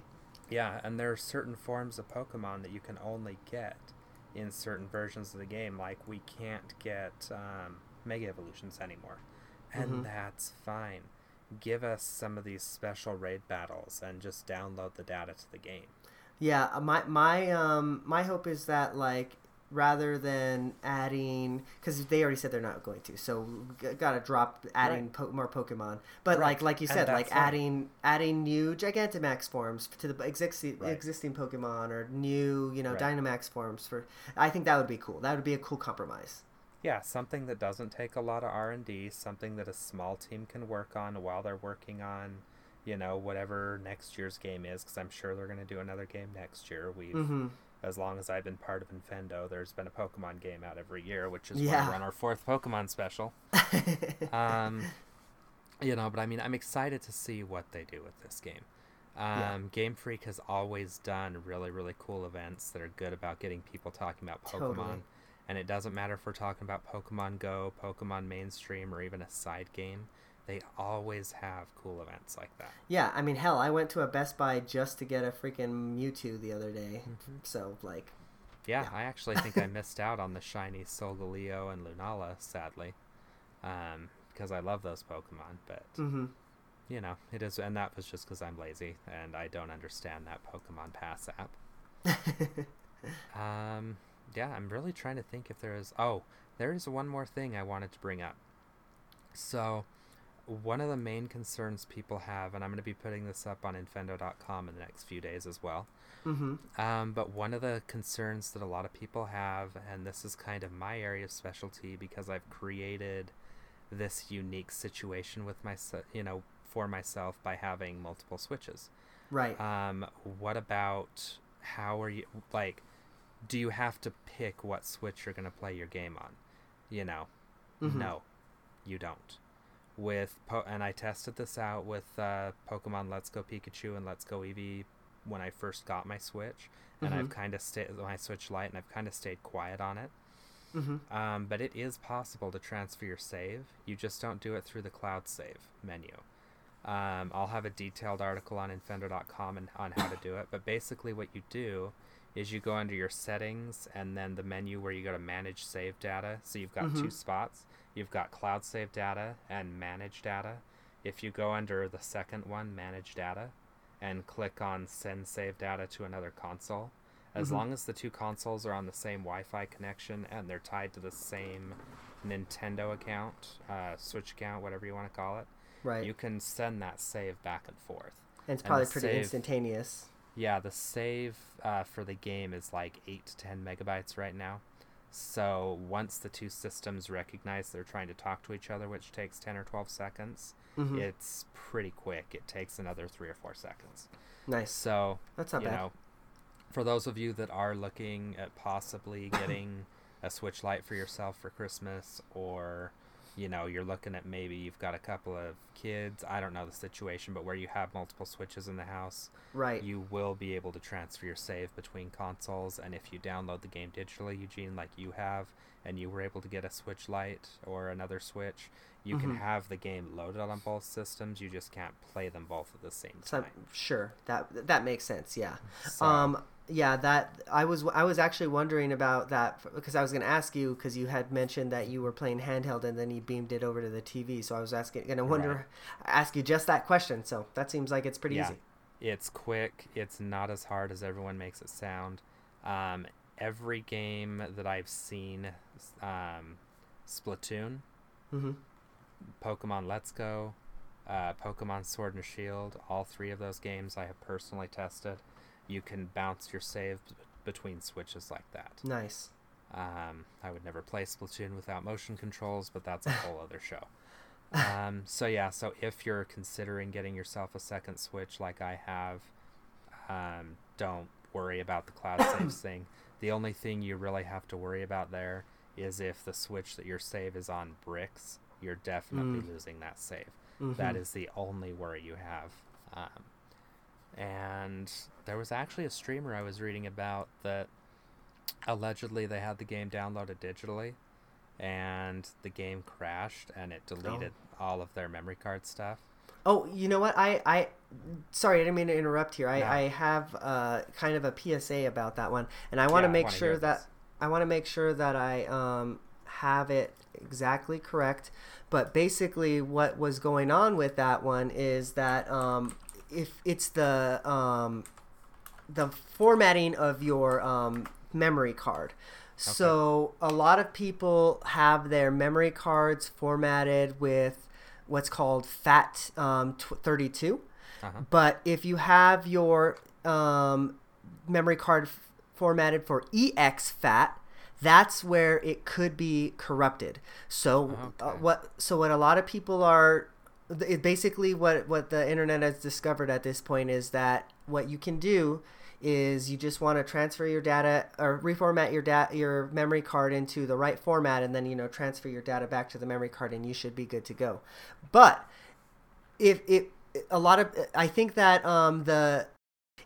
Yeah, and there are certain forms of Pokemon that you can only get in certain versions of the game. Like we can't get um, Mega Evolutions anymore, and Mhm. that's fine. Give us some of these special raid battles and just download the data to the game. Yeah, uh, my my um my hope is that like rather than adding because they already said they're not going to, so gotta drop adding Right. po- more Pokemon. But Right, like like you said, like adding adding new Gigantamax forms to the existing Right. existing Pokemon or new you know Right. Dynamax forms for. I think that would be cool. That would be a cool compromise. Yeah, something that doesn't take a lot of R and D, something that a small team can work on while they're working on, you know, whatever next year's game is. Because I'm sure they're going to do another game next year. We've, hmm as long as I've been part of Infendo, there's been a Pokemon game out every year, which is Yeah. why we're on our fourth Pokemon special. (laughs) Um, you know, but I mean, I'm excited to see what they do with this game. Um, Yeah. Game Freak has always done really, really cool events that are good about getting people talking about Pokemon. Totally. And it doesn't matter if we're talking about Pokemon Go, Pokemon Mainstream, or even a side game. They always have cool events like that. yeah, I mean, hell, I went to a Best Buy just to get a freaking Mewtwo the other day. Mm-hmm. So like, Yeah, Yeah. I actually think I (laughs) missed out on the shiny Solgaleo and Lunala, sadly, um, because I love those Pokemon. But hmm you know, it is, and that was just because I'm lazy and I don't understand that Pokemon Pass app. (laughs) Um, yeah, I'm really trying to think if there is. Oh, there is one more thing I wanted to bring up. So, one of the main concerns people have, and I'm going to be putting this up on Infendo.com in the next few days as well. hmm Um, but one of the concerns that a lot of people have, and this is kind of my area of specialty because I've created this unique situation with my, you know, for myself by having multiple switches. right. Um, what about how are you like? Do you have to pick what switch you're gonna play your game on? You know, Mhm. no, you don't. With po- and I tested this out with uh, Pokemon Let's Go Pikachu and Let's Go Eevee when I first got my Switch, and I've Mhm. kind of stayed my Switch Lite, and I've kind of stayed quiet on it. hmm Um, but it is possible to transfer your save. You just don't do it through the cloud save menu. Um, I'll have a detailed article on Infendo.com and on how to do it. But basically, what you do is you go under your settings and then the menu where you go to manage save data. So you've got two Mhm. spots. You've got cloud save data and manage data. If you go under the second one, manage data, and click on send save data to another console, as Mhm. long as the two consoles are on the same Wi-Fi connection and they're tied to the same Nintendo account, uh, Switch account, whatever you want to call it, Right. you can send that save back and forth. and it's and probably pretty save- instantaneous. Yeah, the save uh, for the game is like eight to ten megabytes right now, So once the two systems recognize they're trying to talk to each other, which takes 10 or 12 seconds, Mhm. it's pretty quick. It takes another three or four seconds. Nice. So That's not you bad. know, for those of you that are looking at possibly (coughs) getting a Switch Lite for yourself for Christmas, or you know, you're looking at maybe you've got a couple of kids. I don't know the situation, but where you have multiple Switches in the house, Right. you will be able to transfer your save between consoles. And if you download the game digitally, Eugene, like you have, and you were able to get a Switch Lite or another Switch, you can Mhm. have the game loaded on both systems. You just can't play them both at the same So, time. sure. That that makes sense. Yeah. So- Um. Yeah. That I was I was actually wondering about that because I was going to ask you because you had mentioned that you were playing handheld and then you beamed it over to the TV. So I was asking going to wonder Right. ask you just that question. So that seems like it's pretty Yeah. easy. It's quick. It's not as hard as everyone makes it sound. Um, every game that I've seen, um, Splatoon, Mm-hmm. Pokemon Let's Go, uh, Pokemon Sword and Shield, all three of those games I have personally tested. You can bounce your save b- between switches like that. Nice. Um, I would never play Splatoon without motion controls, but that's a (laughs) whole other show. Um, so yeah, so if you're considering getting yourself a second Switch like I have, um, don't worry about the cloud (coughs) saves thing. The only thing you really have to worry about there is if the Switch that your save is on bricks, you're definitely Mm. losing that save. Mhm. That is the only worry you have. Um, and there was actually a streamer I was reading about that allegedly they had the game downloaded digitally and the game crashed and it deleted all of their memory card stuff. Oh, you know what? I, I, sorry, I didn't mean to interrupt here. I, No. I have uh, kind of a PSA about that one, and I want Yeah, to make sure that this. I want to make sure that I um, have it exactly correct. But basically, what was going on with that one is that um, if it's the um, the formatting of your um, memory card. So a lot of people have their memory cards formatted with what's called FAT um, tw- 32. Uh-huh. But if you have your um, memory card f- formatted for exFAT, that's where it could be corrupted. So uh, what? So what a lot of people are it basically what what the internet has discovered at this point is that what you can do is you just want to transfer your data or reformat your data your memory card into the right format and then you know transfer your data back to the memory card and you should be good to go. But if it a lot of i think that um the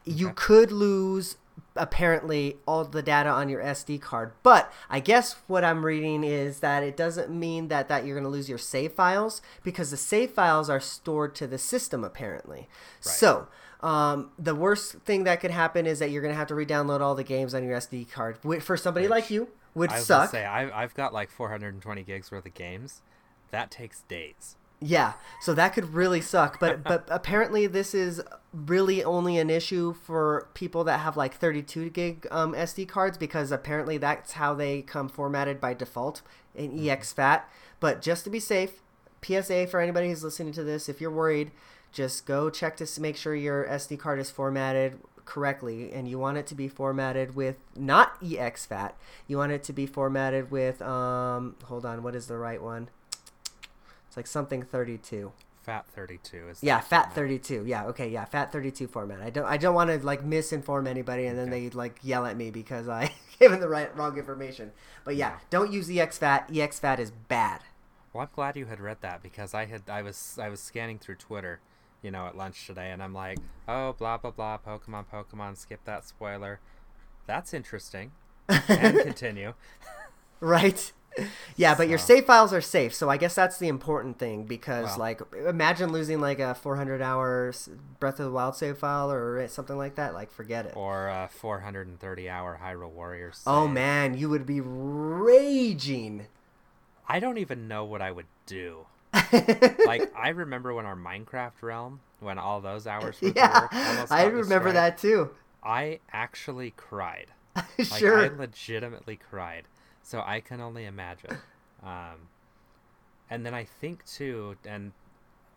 you could lose apparently all the data on your SD card. But I guess what I'm reading is that it doesn't mean that that you're going to lose your save files because the save files are stored to the system apparently. So, um, the worst thing that could happen is that you're going to have to re-download all the games on your SD card. Which for somebody like you would I was suck. say I, I've got like 420 gigs worth of games. That takes days. Yeah, so that could really suck. But (laughs) but apparently this is really only an issue for people that have like 32 gig um, SD cards because apparently that's how they come formatted by default in exFAT. But just to be safe, PSA for anybody who's listening to this, if you're worried, just go check to make sure your SD card is formatted correctly and you want it to be formatted with not exFAT. You want it to be formatted with um hold on, what is the right one? Like something 32. FAT 32 is Yeah, fat format. 32. Yeah, okay, yeah, FAT 32 format. I don't I don't want to like misinform anybody and then Okay. they like yell at me because I (laughs) gave them the right wrong information. But yeah, don't use the exFAT. exFAT is bad. Well, I'm glad you had read that because I had I was I was scanning through Twitter, you know, at lunch today, and I'm like, oh, blah blah blah, Pokemon, Pokemon, skip that spoiler. That's interesting. (laughs) and continue. Right? Yeah, but your So- save files are safe, so I guess that's the important thing because, like, imagine losing like a 400 hour Breath of the Wild save file or something like that. Like, forget it. Or a 430 hour Hyrule Warriors. Oh man, you would be raging. I don't even know what I would do. (laughs) like I remember when our Minecraft realm, when all those hours were yeah, I remember destroyed, that too. I actually cried. (laughs) Like sure. I legitimately cried. So I can only imagine. Um, and then I think too, and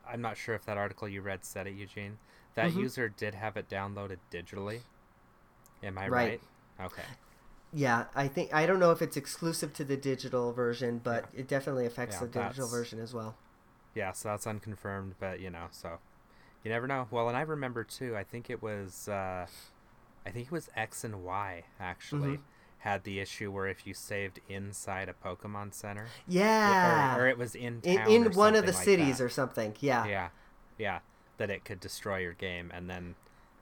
I'm not sure if that article you read said it, Eugene. That Mhm. user did have it downloaded digitally. Am I Right. right? Okay. Yeah, I think I don't know if it's exclusive to the digital version, but it definitely affects Yeah, the digital version as well. Yeah, so that's unconfirmed, but you know, so you never know. Well, and I remember too. I think it was, uh, I think it was X and Y actually Mhm. Had the issue where if you saved inside a Pokemon Center, Yeah, or, or it was in in, town in one of the like cities that. or something. Yeah. yeah, yeah, that it could destroy your game, and then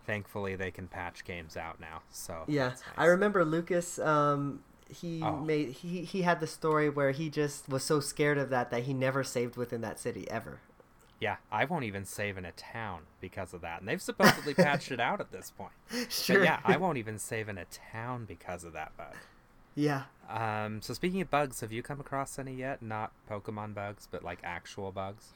thankfully they can patch games out now. So Yeah, that's I remember Lucas. Um, he Oh. made he he had the story where he just was so scared of that that he never saved within that city ever. Yeah, I won't even save in a town because of that, and they've supposedly patched it out at this point. (laughs) Sure. But yeah, I won't even save in a town because of that bug. yeah. Um, so speaking of bugs, have you come across any yet? Not Pokemon bugs, but like actual bugs.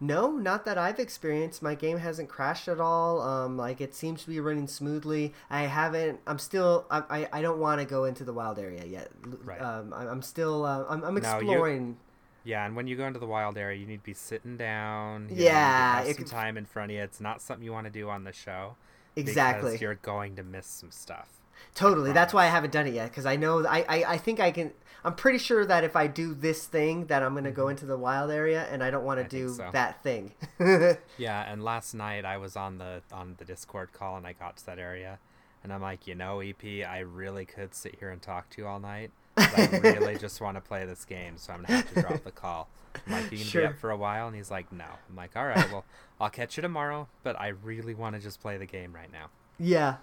No, not that I've experienced. My game hasn't crashed at all. Um, like it seems to be running smoothly. I haven't. I'm still. I. I, I don't want to go into the wild area yet. Right. Um, I- I'm still. Uh, I'm, I'm No, exploring. Yeah, and when you go into the wild area, you need to be sitting down. know, Yeah, have it some time in front of you. It's not something you want to do on the show. Exactly. Because you're going to miss some stuff. Totally. That's why I haven't done it yet because I know I, I I think I can. I'm pretty sure that if I do this thing, that I'm gonna go into the wild area, and I don't want Mm-hmm. To do so. that thing. (laughs) Yeah, and last night I was on the on the Discord call and I got to that area, and I'm like, you know, EP, I really could sit here and talk to you all night. I (laughs) really just want to play this game, so I'm gonna have to drop the call. I'm like, you gonna Sure. be up for a while? And he's like, no. I'm like, all right, well, I'll catch you tomorrow, but I really want to just play the game right now. yeah,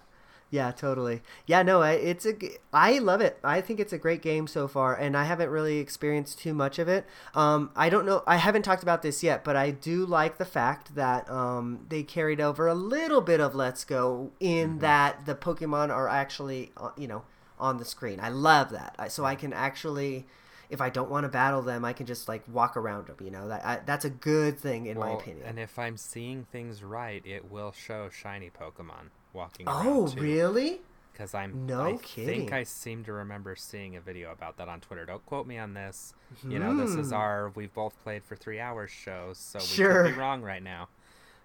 yeah, totally. Yeah, no, I- it's a. I love it. I think it's a great game so far, and I haven't really experienced too much of it. Um, I don't know. I haven't talked about this yet, but I do like the fact that um, they carried over a little bit of Let's Go in Mm-hmm. that the Pokemon are actually, uh, you know, on the screen. I love that. I, so I can actually. If I don't want to battle them, I can just like walk around them. You know that I, that's a good thing in my opinion. And if I'm seeing things right, it will show shiny Pokemon walking around. oh, too. really? Because I'm. No I kidding. think I seem to remember seeing a video about that on Twitter. Don't quote me on this. You know, this is Hmm. our we've both played for three hours show, so we Sure. could be wrong right now.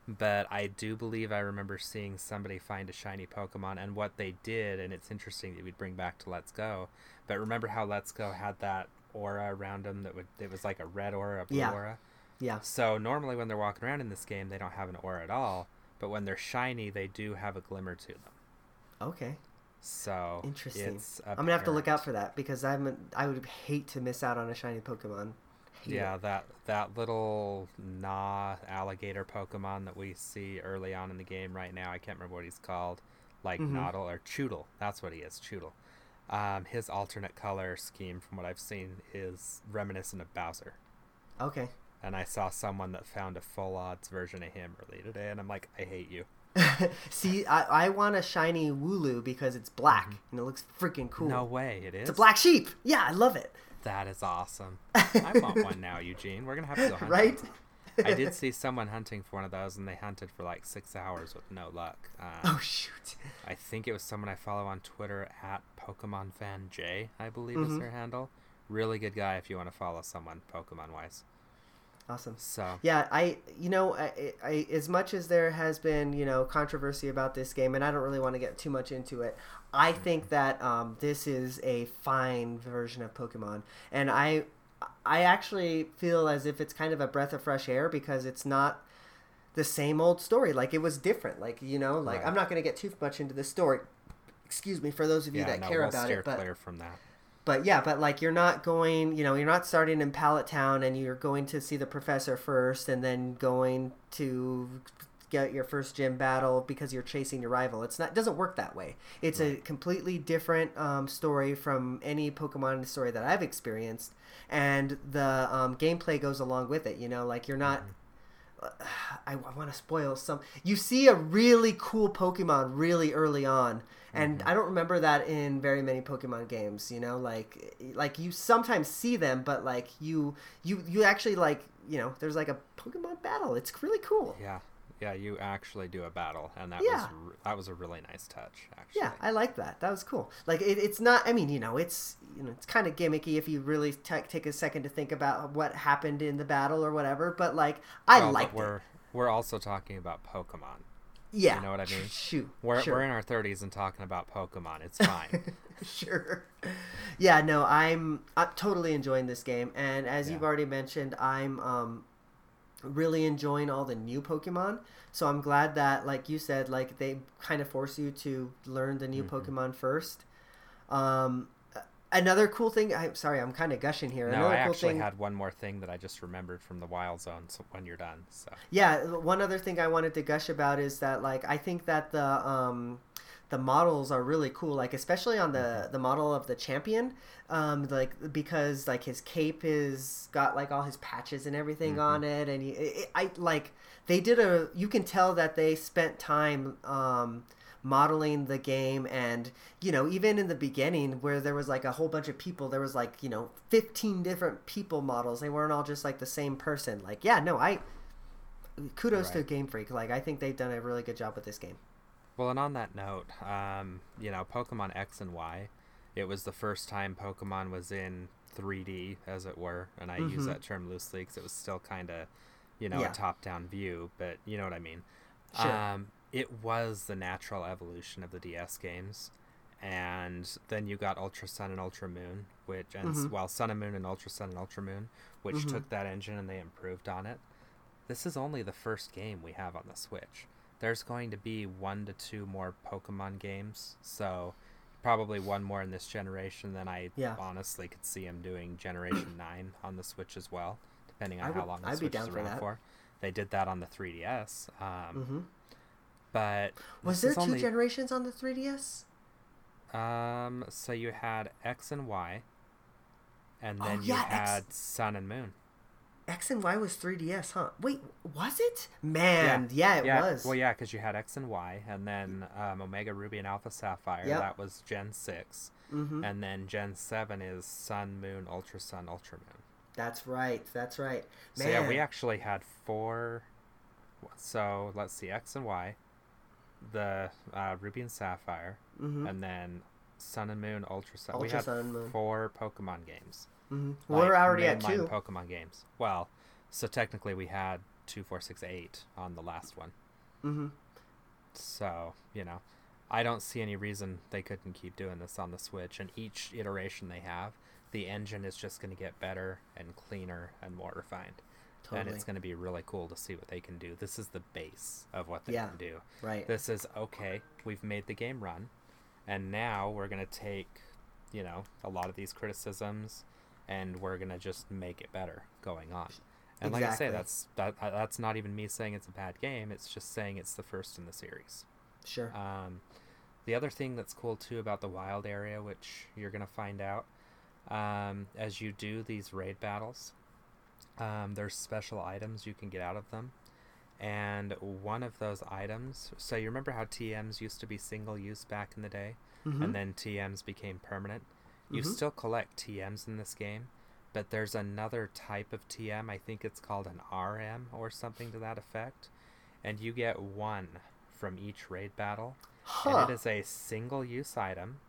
But I do believe I remember seeing somebody find a shiny Pokemon and what they did, and it's interesting that we'd bring back to Let's Go. But remember how Let's Go had that aura around them that would it was like a red aura, a blue Yeah. aura. Yeah. So normally when they're walking around in this game, they don't have an aura at all. But when they're shiny, they do have a glimmer to them. Okay. So Interesting. It's I'm gonna have to look out for that because I'm I would hate to miss out on a shiny Pokemon. Yeah, that that little Nah alligator Pokemon that we see early on in the game right now. I can't remember what he's called, like Mhm. Noddle or Chewtle. That's what he is, Chewtle. Um, his alternate color scheme, from what I've seen, is reminiscent of Bowser. Okay. And I saw someone that found a full odds version of him earlier today, and I'm like, I hate you. (laughs) See, I, I want a shiny Wooloo because it's black and it looks freaking cool. Mm-hmm. No way, it is. It's a black sheep. Yeah, I love it. That is awesome. (laughs) I want one now, Eugene. We're gonna have to go hunting. Right? I did (laughs) see someone hunting for one of those, and they hunted for like six hours with no luck. Um, Oh shoot. I think it was someone I follow on Twitter at Pokemon Fan J, I believe Mhm. is their handle. Really good guy if you want to follow someone Pokemon wise. Awesome. So Yeah, I you know I, I as much as there has been you know controversy about this game, and I don't really want to get too much into it. I think that um, this is a fine version of Pokemon, and I I actually feel as if it's kind of a breath of fresh air because it's not the same old story. Like it was different. Like you know, like Right. I'm not going to get too much into the story. Excuse me for those of you yeah, that no, care we'll about steer it, but clear from that. But yeah, but like you're not going, you know, you're not starting in Pallet Town and you're going to see the professor first and then going to get your first gym battle because you're chasing your rival. It's not it doesn't work that way. It's a completely different um, story from any Pokemon story that I've experienced, and the um, gameplay goes along with it. You know, like you're not. (sighs) I, want to spoil some. You see a really cool Pokemon really early on, and mm-hmm. I don't remember that in very many Pokemon games. You know, like like you sometimes see them, but like you you you actually like you know there's like a Pokemon battle. It's really cool. Yeah, yeah, you actually do a battle, and that Yeah. was that was a really nice touch. Actually, Yeah, I like that. That was cool. Like it, it's not. I mean, you know, it's you know, it's kind of gimmicky if you really ta take a second to think about what happened in the battle or whatever. But like, I Well, but we're it. we're also talking about Pokemon. Yeah. You know what I mean? Shoot. We're, sure. we're in our 30s and talking about Pokemon. It's fine. (laughs) sure. Yeah, no, I'm I'm totally enjoying this game, and as you've already mentioned, I'm um really enjoying all the new Pokemon. So I'm glad that, like you said, like they kind of force you to learn the new Mm-hmm. Pokemon first. Um, another cool thing. I'm sorry, I'm kind of gushing here. no, another I cool actually thing. had one more thing that I just remembered from the Wild Zone so when you're done. So Yeah, one other thing I wanted to gush about is that like I think that the um the models are really cool like especially on the the model of the champion um like because like his cape is got like all his patches and everything on it and he, it, I like they did a you can tell that they spent time um modeling the game and you know even in the beginning where there was like a whole bunch of people there was like you know 15 different people models they weren't all just like the same person like yeah no i kudos to Game Freak. Like I think they've done a really good job with this game. Well, and on that note, um, you know, Pokemon X and Y, it was the first time Pokemon was in 3D, as it were, and I use Mhm. that term loosely because it was still kind of, you know, Yeah. a top-down view, but you know what I mean. Sure. Um, it was the natural evolution of the DS games, and then you got Ultra Sun and Ultra Moon, which, and s Mhm. well, Sun and Moon and Ultra Sun and Ultra Moon, which Mhm. took that engine and they improved on it. This is only the first game we have on the Switch. There's going to be one to two more Pokemon games, so probably one more in this generation. Then I Yeah. honestly could see him doing Generation (coughs) Nine on the Switch as well, depending on I how long the I'd be Switch down is for around that. for. They did that on the 3DS, um, hmm but Was there is two only- generations on the 3DS? Um, so you had X and Y, and Oh, then yeah, you X- had Sun and Moon. X and Y was 3DS, huh? Wait, was it? Man, yeah, it yeah. was. Well, yeah, because you had X and Y, and then um, Omega Ruby and Alpha Sapphire. Yep. That was Gen six, hmm and then Gen seven is Sun, Moon, Ultra Sun, Ultra Moon. That's right. That's right. Man, So yeah, we actually had four. So let's see, X and Y, the uh, Ruby and Sapphire, hmm and then Sun and Moon, Ultra Sun. we had Sun four Pokemon games. hmm like, We're already at two. Pokemon games. Well, so technically we had two, four, six, eight on the last one. hmm So you know, I don't see any reason they couldn't keep doing this on the Switch. And each iteration they have, the engine is just going to get better and cleaner and more refined. And it's going to be really cool to see what they can do. This is the base of what they Yeah. can do. Right. This is okay. We've made the game run, and now we're gonna take, you know, a lot of these criticisms, and we're gonna just make it better going on. And like I say, that's that. That's not even me saying it's a bad game. It's just saying it's the first in the series. Sure. Um, the other thing that's cool too about the wild area, which you're gonna find out um, as you do these raid battles, um, there's special items you can get out of them, and one of those items. So you remember how TMs used to be single use back in the day, Mhm. and then TMs became permanent. You Mhm. still collect TMs in this game, but there's another type of TM. I think it's called an RM or something to that effect, and you get one from each raid battle huh. and it is a single use item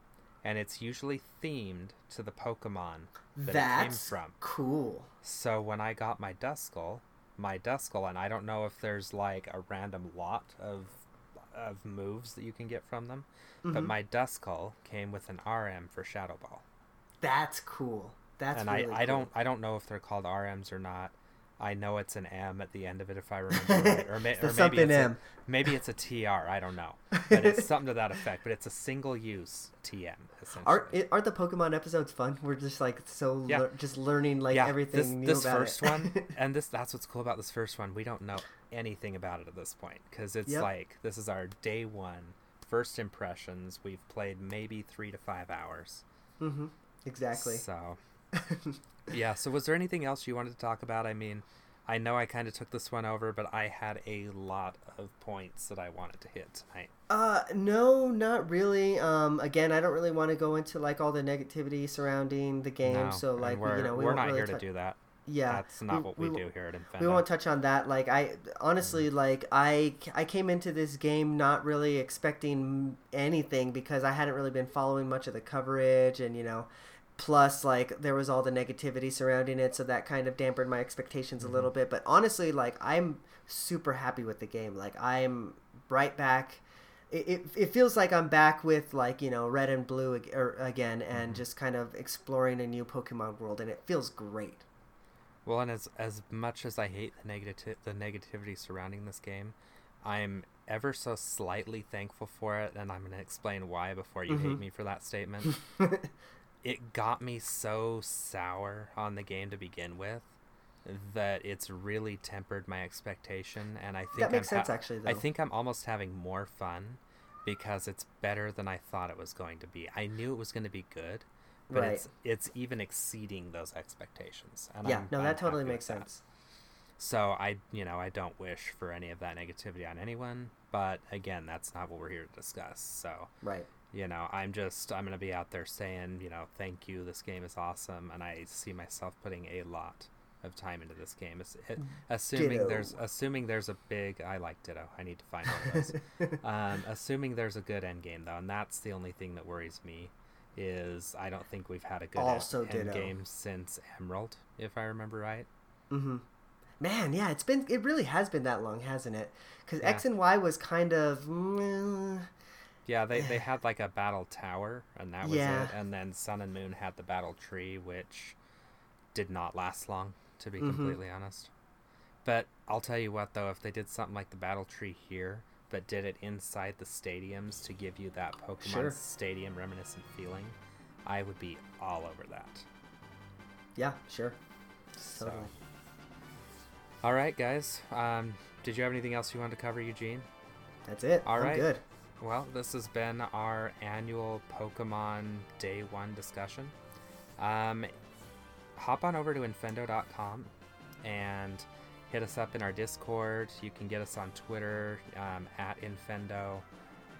and it's usually themed to the pokemon that That's it came from cool. so when i got my duskull my duskull and i don't know if there's like a random lot of of moves that you can get from them but Mhm. my duskull came with an rm for shadow ball That's cool. That's and really I, I don't I don't know if they're called RMs or not. I know it's an M at the end of it if I (laughs) remember right, or, ma- or maybe it's M. A, maybe it's a TR. I don't know, (laughs) but it's something to that effect. But it's a single use TM essentially. Aren't, it- aren't the Pokemon episodes fun? We're just like so Yeah. lear- just learning like everything this, new this about first it. one, (laughs) and this that's what's cool about this first one. We don't know anything about it at this point because it's Yep. like this is our day one first impressions. We've played maybe three to five hours. hmm Exactly. So, yeah. So, was there anything else you wanted to talk about? I mean, I know I kind of took this one over, but I had a lot of points that I wanted to hit tonight. Uh, no, not really. Um, again, I don't really want to go into like all the negativity surrounding the game. No, so like, we're, you know, we we're won't really here tou- to do that. Yeah, That's not what we, we- do here at Infendo. we won't touch on that like i honestly Mm-hmm. like i i came into this game not really expecting anything because i hadn't really been following much of the coverage and you know plus like there was all the negativity surrounding it so that kind of dampened my expectations Mm-hmm. a little mm-hmm. bit but honestly like i'm super happy with the game like i'm right back. It, it, it feels like I'm back with like you know red and blue ag- or, again, and mm-hmm. just kind of exploring a new Pokemon world, and it feels great. Well, and as as much as I hate the negative the negativity surrounding this game, I'm ever so slightly thankful for it, and I'm going to explain why before you hate mm-hmm. me for that statement. (laughs) it got me so sour on the game to begin with that it's really tempered my expectation, and I think That makes I'm sense, actually, I think I'm almost having more fun because it's better than I thought it was going to be. I knew it was going to be good, but Right. it's it's even exceeding those expectations. And yeah, I'm, no, I'm that totally makes that. sense. So I, you know, I don't wish for any of that negativity on anyone. But again, that's not what we're here to discuss. So Right. You know, I'm just I'm gonna be out there saying, you know, thank you. This game is awesome, and I see myself putting a lot of time into this game. It- Assuming there's assuming there's a big I like Ditto. I need to find one of those. (laughs) um, assuming there's a good end game though, and that's the only thing that worries me. Is I don't think we've had a good Also end, end ditto. game since Emerald, if I remember right. Mm-hmm. Man, yeah, it's been it really has been that long, hasn't it? Because Yeah. X and Y was kind of. mm, Yeah, they, they (sighs) had like a battle tower, and that was Yeah. it. And then Sun and Moon had the battle tree, which did not last long, to be Mhm. completely honest. But I'll tell you what, though, if they did something like the battle tree here, but did it inside the stadiums to give you that Pokemon Sure. Stadium reminiscent feeling, I would be all over that. Yeah, sure. So, Totally. all right, guys. Um, did you have anything else you wanted to cover, Eugene? That's it. All I'm right. good. Well, this has been our annual Pokemon Day 1 discussion. Um, hop on over to infendo.com and hit us up in our Discord. You can get us on Twitter um, at Infendo.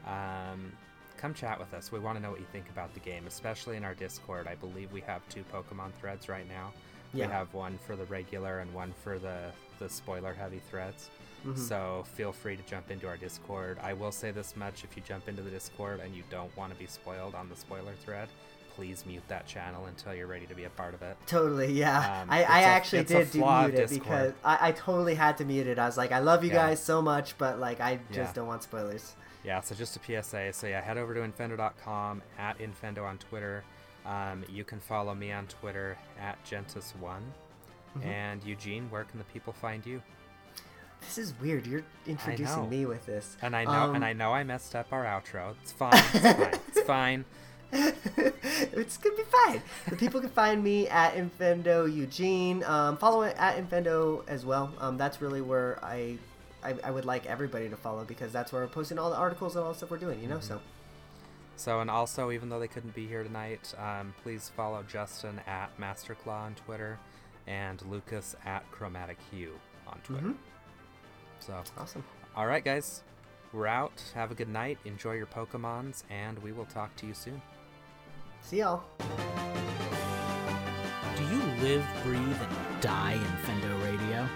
Um, come chat with us. We want to know what you think about the game, especially in our Discord. I believe we have two Pokemon threads right now. Yeah. We have one for the regular and one for the, the spoiler heavy threads. Mhm. So feel free to jump into our Discord. I will say this much if you jump into the Discord and you don't want to be spoiled on the spoiler thread, please mute that channel until you're ready to be a part of it. Totally, yeah. Um, I, I a- actually did do mute it Discord. because I, I totally had to mute it. I was like, I love you Yeah. guys so much, but like, I just Yeah. don't want spoilers. Yeah, so just a PSA. So yeah, head over to infendo.com, at infendo on Twitter. Um, you can follow me on Twitter at Gentis1. Mm-hmm. And Eugene, where can the people find you? This is weird. You're introducing me with this. And I know, Um, and I know, I messed up our outro. It's (laughs) fine. It's fine. It's fine. (laughs) it's gonna be fine. The people can find me at Infendo Eugene. Um, follow it at Infendo as well. Um, that's really where I, I, I would like everybody to follow because that's where we're posting all the articles and all the stuff we're doing. You know, so So, and also, even though they couldn't be here tonight, um, please follow Justin at Masterclaw on Twitter and Lucas at Chromatic Hue on Twitter. Mhm. So, awesome. all right, guys, we're out. Have a good night. Enjoy your Pokemons, and we will talk to you soon. See y'all. Do you live, breathe, and die in Fendo Radio?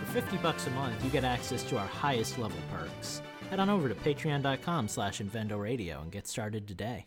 For 50 bucks a month, you get access to our highest level perks. Head on over to patreon.com slash Infendo Radio and get started today.